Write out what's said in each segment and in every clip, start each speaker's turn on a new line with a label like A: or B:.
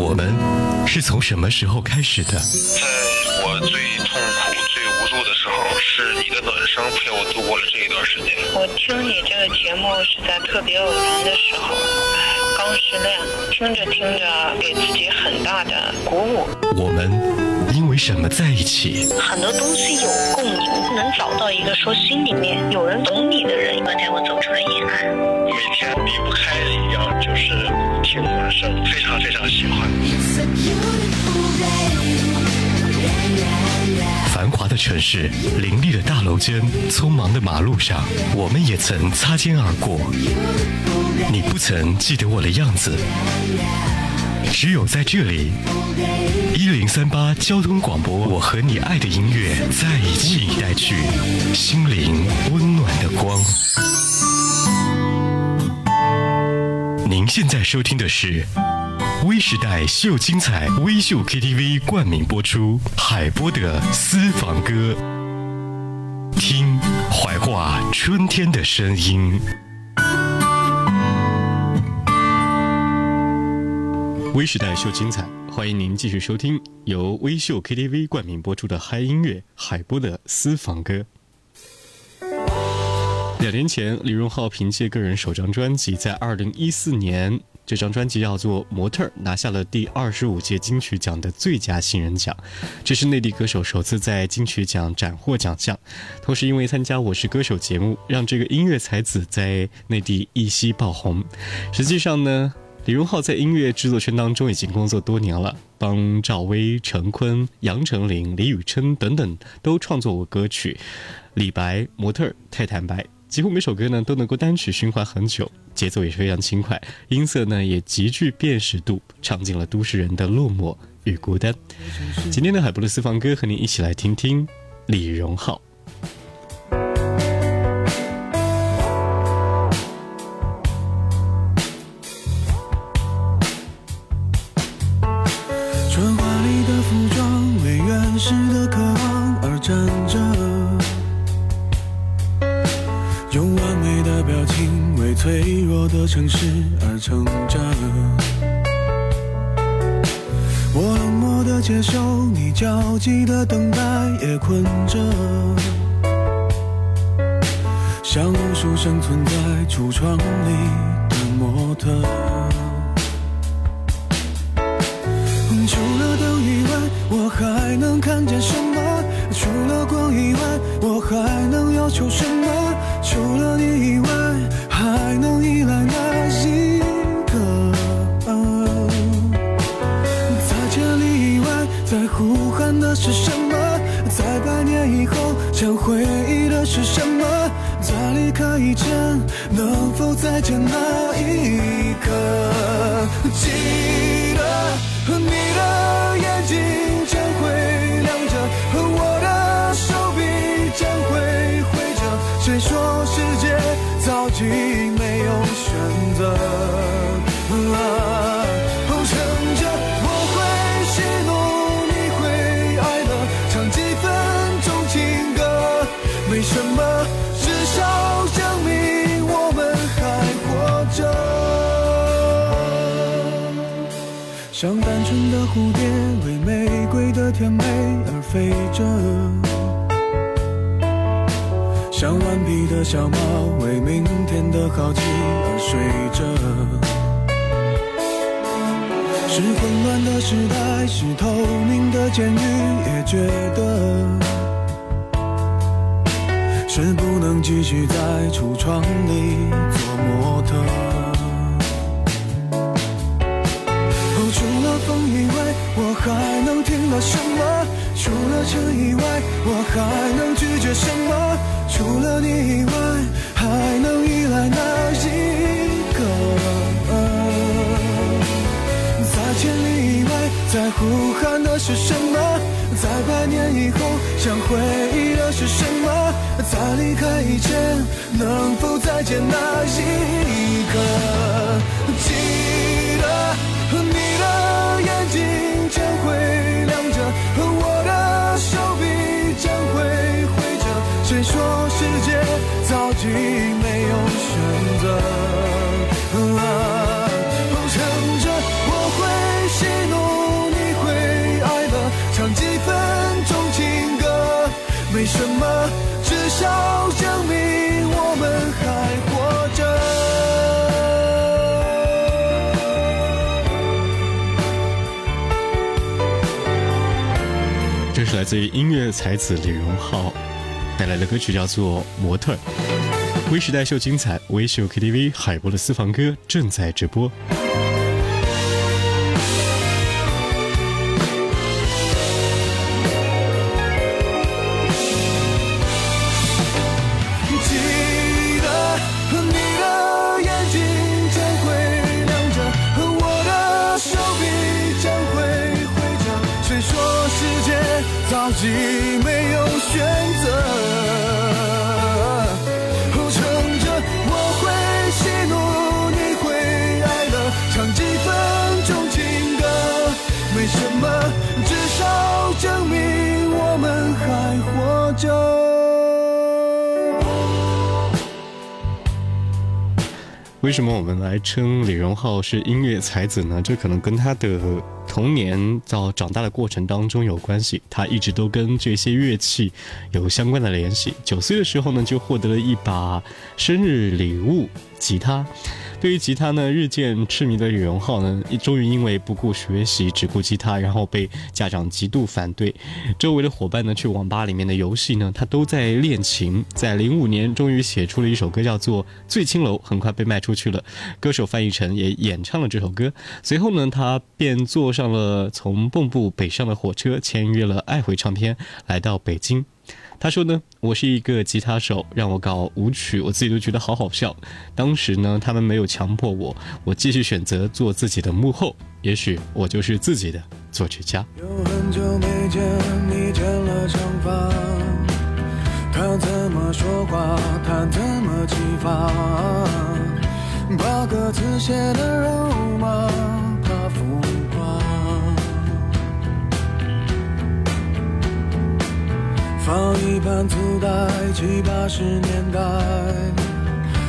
A: 我们是从什么时候开始的？
B: 在我最痛苦、最无助的时候，是你的暖声陪我度过了这一段时间。
C: 我听你这个节目是在特别偶然的时候，刚失恋，听着听着给自己很大的鼓舞。
A: 我们因为什么在一起？
C: 很多东西有共鸣，能找到一个说心里面有人懂你的人，带我走出了阴暗。
B: 每天离不开一样就是听暖声，非常非常喜欢。
A: 繁华的城市，林立的大楼间，匆忙的马路上，我们也曾擦肩而过。你不曾记得我的样子，只有在这里，一零三八交通广播，我和你爱的音乐在一起，带去心灵温暖的光。您现在收听的是微时代秀精彩微秀 KTV 冠名播出海波的私房歌，听怀化春天的声音。微时代秀精彩，欢迎您继续收听由微秀 KTV 冠名播出的嗨音乐海波的私房歌。两年前，李荣浩凭借个人首张专辑，在二零一四年，这张专辑叫做《模特》，拿下了第二十五届金曲奖的最佳新人奖。这是内地歌手首次在金曲奖斩获奖项。同时，因为参加《我是歌手》节目，让这个音乐才子在内地一夕爆红。实际上呢，李荣浩在音乐制作圈当中已经工作多年了，帮赵薇、陈坤、杨丞琳、李宇春等等都创作过歌曲，《李白》《模特》《太坦白》。几乎每首歌呢都能够单曲循环很久，节奏也是非常轻快，音色呢也极具辨识度，唱尽了都市人的落寞与孤单。今天的海波的私房歌和您一起来听听李荣浩。
D: 像无数生存在橱窗里的模特。除了灯以外，我还能看见什么？除了光以外，我还能要求什么？除了你以外，还能依赖哪一个？在千里以外，在呼喊的是什么？在百年以后，想回忆的是什么？在离开以前，能否再见那一刻？记得。你的眼睛甜美而飞着；像顽皮的小猫，为明天的好奇而睡着。是混乱的时代，是透明的监狱，也觉得是不能继续在橱窗里做模特。什么？除了尘以外，我还能拒绝什么？除了你以外，还能依赖哪一个？在千里以外，在呼喊的是什么？在百年以后，想回忆的是什么？在离开以前，能否再见那一
A: 是来自于音乐才子李荣浩带来的歌曲，叫做《模特》。微时代秀精彩，微秀 KTV 海波的私房歌正在直播。为什么我们来称李荣浩是音乐才子呢？这可能跟他的童年到长大的过程当中有关系。他一直都跟这些乐器有相关的联系。九岁的时候呢，就获得了一把生日礼物——吉他。对于吉他呢，日渐痴迷的李荣浩呢，终于因为不顾学习，只顾吉他，然后被家长极度反对。周围的伙伴呢，去网吧里面的游戏呢，他都在练琴。在零五年，终于写出了一首歌，叫做《醉青楼》，很快被卖出去了。歌手范逸臣也演唱了这首歌。随后呢，他便坐上了从蚌埠北上的火车，签约了爱回唱片，来到北京。他说呢，我是一个吉他手，让我搞舞曲，我自己都觉得好好笑。当时呢，他们没有强迫我，我继续选择做自己的幕后。也许我就是自己的作曲家。
D: 有很久没见你剪了长发，他怎么说话，他怎么激发，把歌词写的肉麻，放一盘磁带，七八十年代，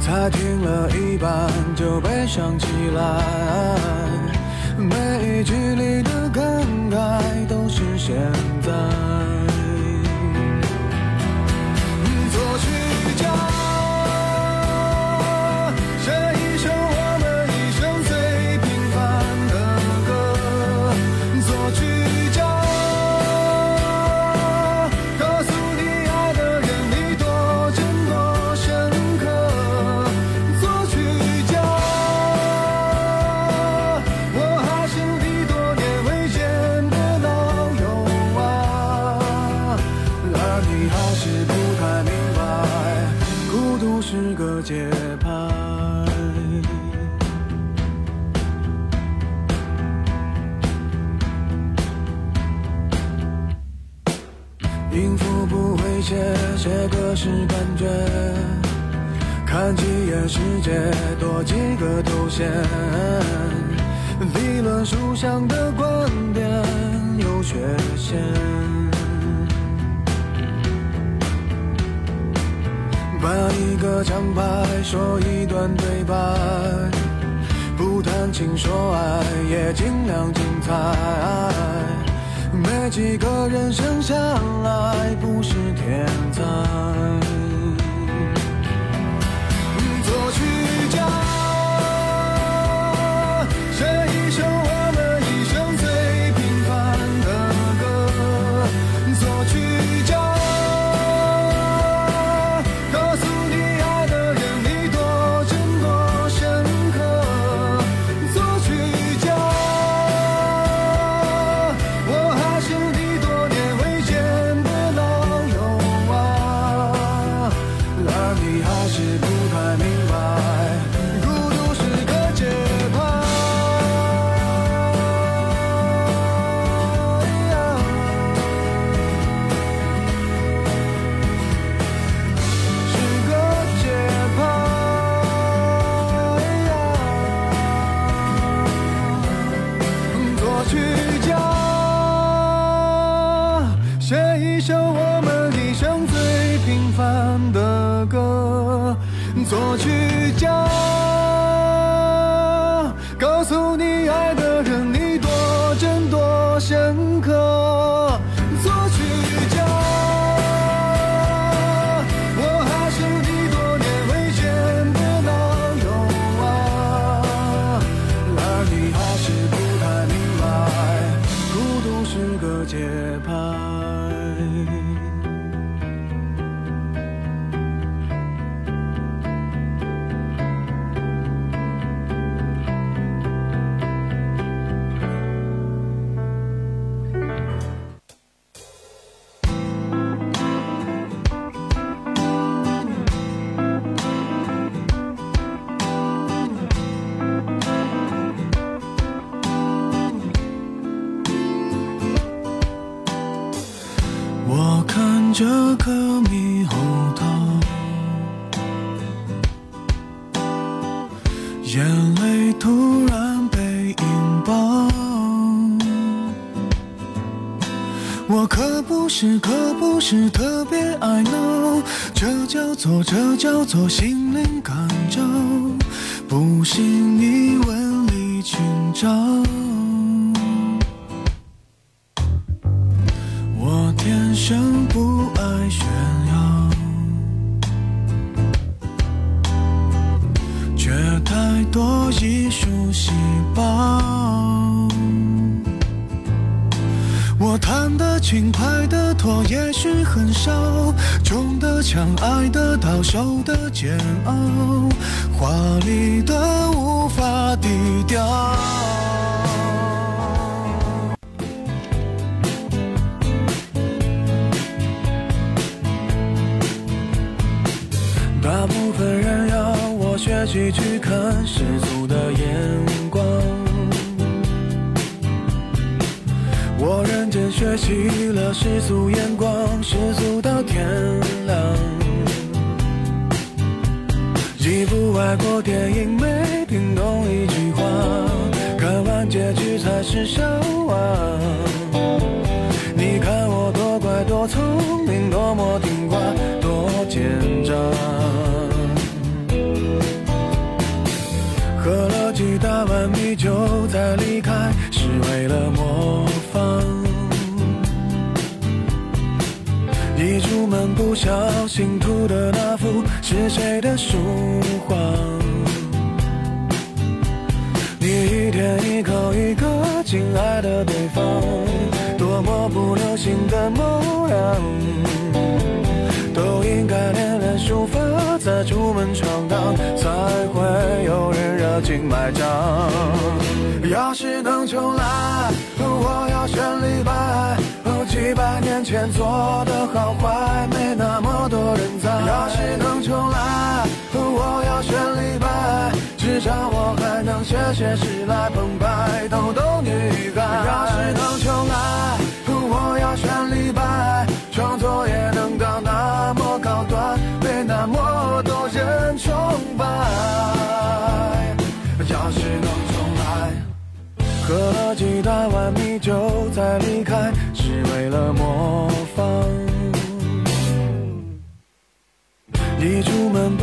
D: 才听了一半就悲伤起来。每一句里的感慨都是现在。办一个奖牌，说一段对白，不谈情说爱，也尽量精彩。没几个人生下来不是天才。这颗猕猴桃，眼泪突然被引爆。我可不是，可不是特别爱闹，这叫做，这叫做心灵感召，不信你生不爱炫耀，却太多艺术细胞。我弹得轻，拍得拖，也许很少，中得枪，爱得到，受的煎熬，华丽的无法低调。我学习去看世俗的眼光，我认真学习了世俗眼光，世俗到天亮。一部外国电影没听懂一句话，看完结局才是笑话。你看我多乖多聪明，多么听话，多奸诈。喝完米酒再离开，是为了模仿。一出门不小心涂的那幅是谁的书画？你一天一口一个亲爱的对方，多么不流行的模样，都应该练练书法，再出门闯荡，才会有人热情买账。要是能重来，我要选李白。几百年前做的好坏，没那么多人在。要是能重来，我要选李白，至少我还能写写诗来澎湃逗逗女孩。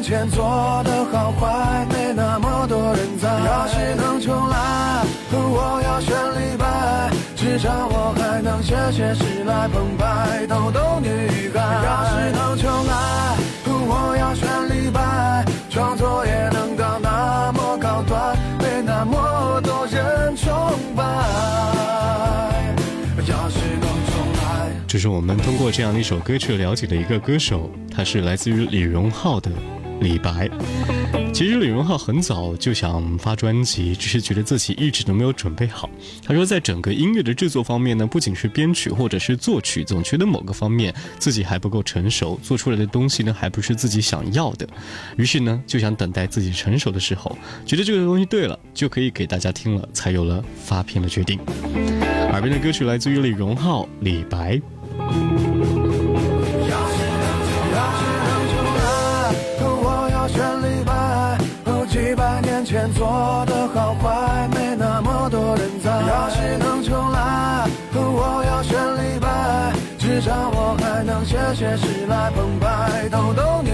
D: 几百年前做的好坏，没那么多人在。要是能重来，我要选李白，至少我还能写写诗来澎湃逗逗女孩。要是能重来，我要选李白，创作也能到那么高端，被那么多人崇拜。要是能重来。
A: 这是我们通过这样的一首歌曲了解的一个歌手，他是来自于李荣浩的李白。其实李荣浩很早就想发专辑，只是觉得自己一直都没有准备好。他说，在整个音乐的制作方面呢，不仅是编曲或者是作曲，总觉得某个方面自己还不够成熟，做出来的东西呢还不是自己想要的。于是呢，就想等待自己成熟的时候，觉得这个东西对了，就可以给大家听了，才有了发片的决定。耳边的歌曲来自于李荣浩《李白》。
D: 前做的好坏，没那么多人在。要是能重来，我要选李白，至少我还能写写诗来澎湃逗逗你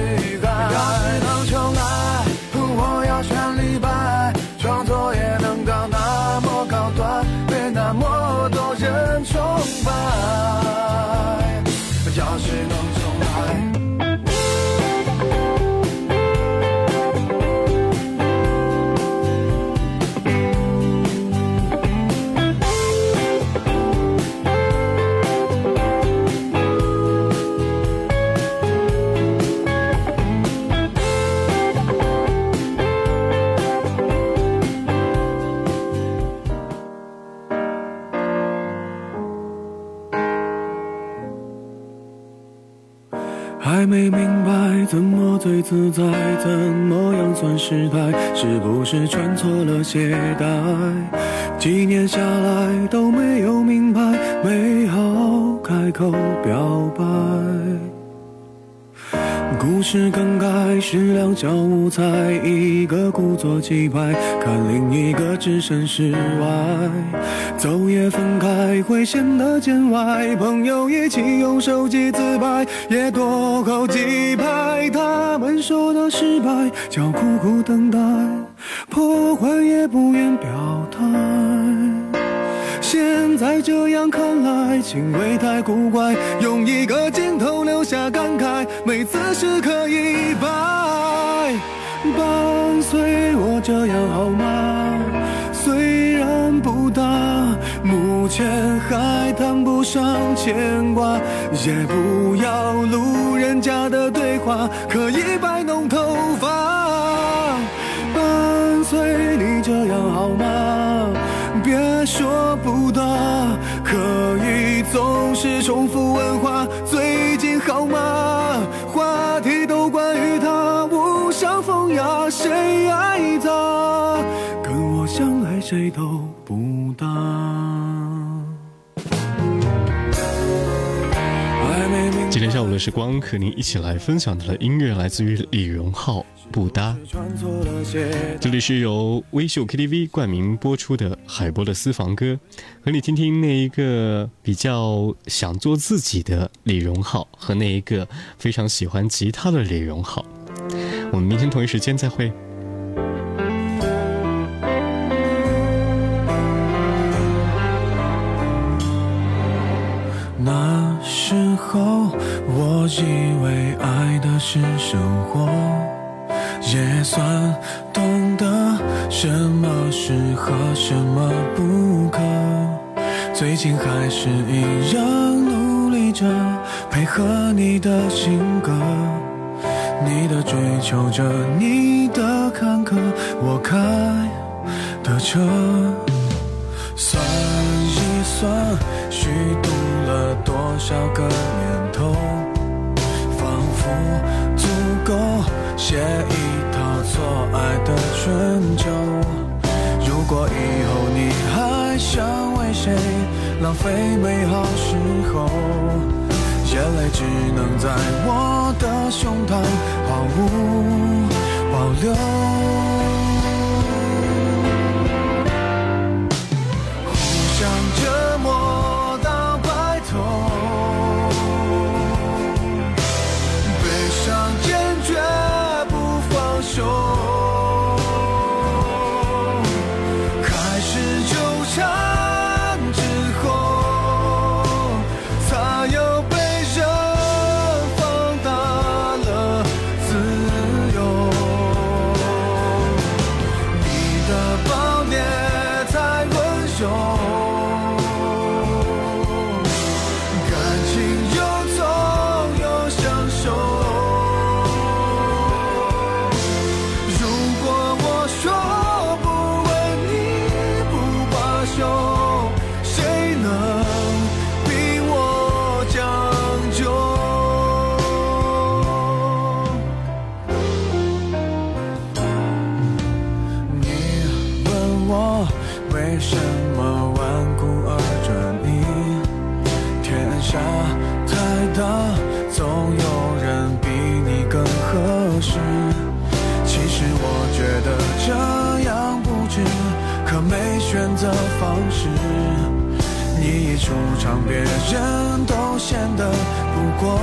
D: 还没明白怎么最自在，怎么样算失态？是不是穿错了鞋带？几年下来都没有明白，没好开口表白。故事刚开始，两小无猜，一个故作气派，看另一个置身事外。走也分开会显得见外，朋友一起用手机自拍，也多好几拍。他们说的失败叫苦苦等待，破坏也不愿表态。现在这样看来，情味太古怪，用一个镜头下感慨，每次时刻一摆。伴随我这样好吗？虽然不大，目前还谈不上牵挂，也不要路人甲的对话，可以摆弄头发。伴随你这样好吗？别说不大，可以总是重复问话。最好吗？话题都关于他，无伤风雅，谁爱他？跟我相爱谁都
A: 的时光和您一起来分享的音乐来自于李荣浩，《不搭》。这里是由微秀 KTV 冠名播出的海波的私房歌，和你听听那一个比较想做自己的李荣浩，和那一个非常喜欢吉他的李荣浩。我们明天同一时间再会。
D: 是生活，也算懂得什么适合，什么不可。最近还是一样努力着，配合你的性格，你的追求着，你的坎坷，我开的车。算一算，虚度了多少个年头，仿佛够写一套错爱的春秋。如果以后你还想为谁浪费美好时候，眼泪只能在我的胸膛毫无保留。为什么顽固而专一？天下太大，总有人比你更合适。其实我觉得这样不值，可没选择方式。你一出场，别人都显得不过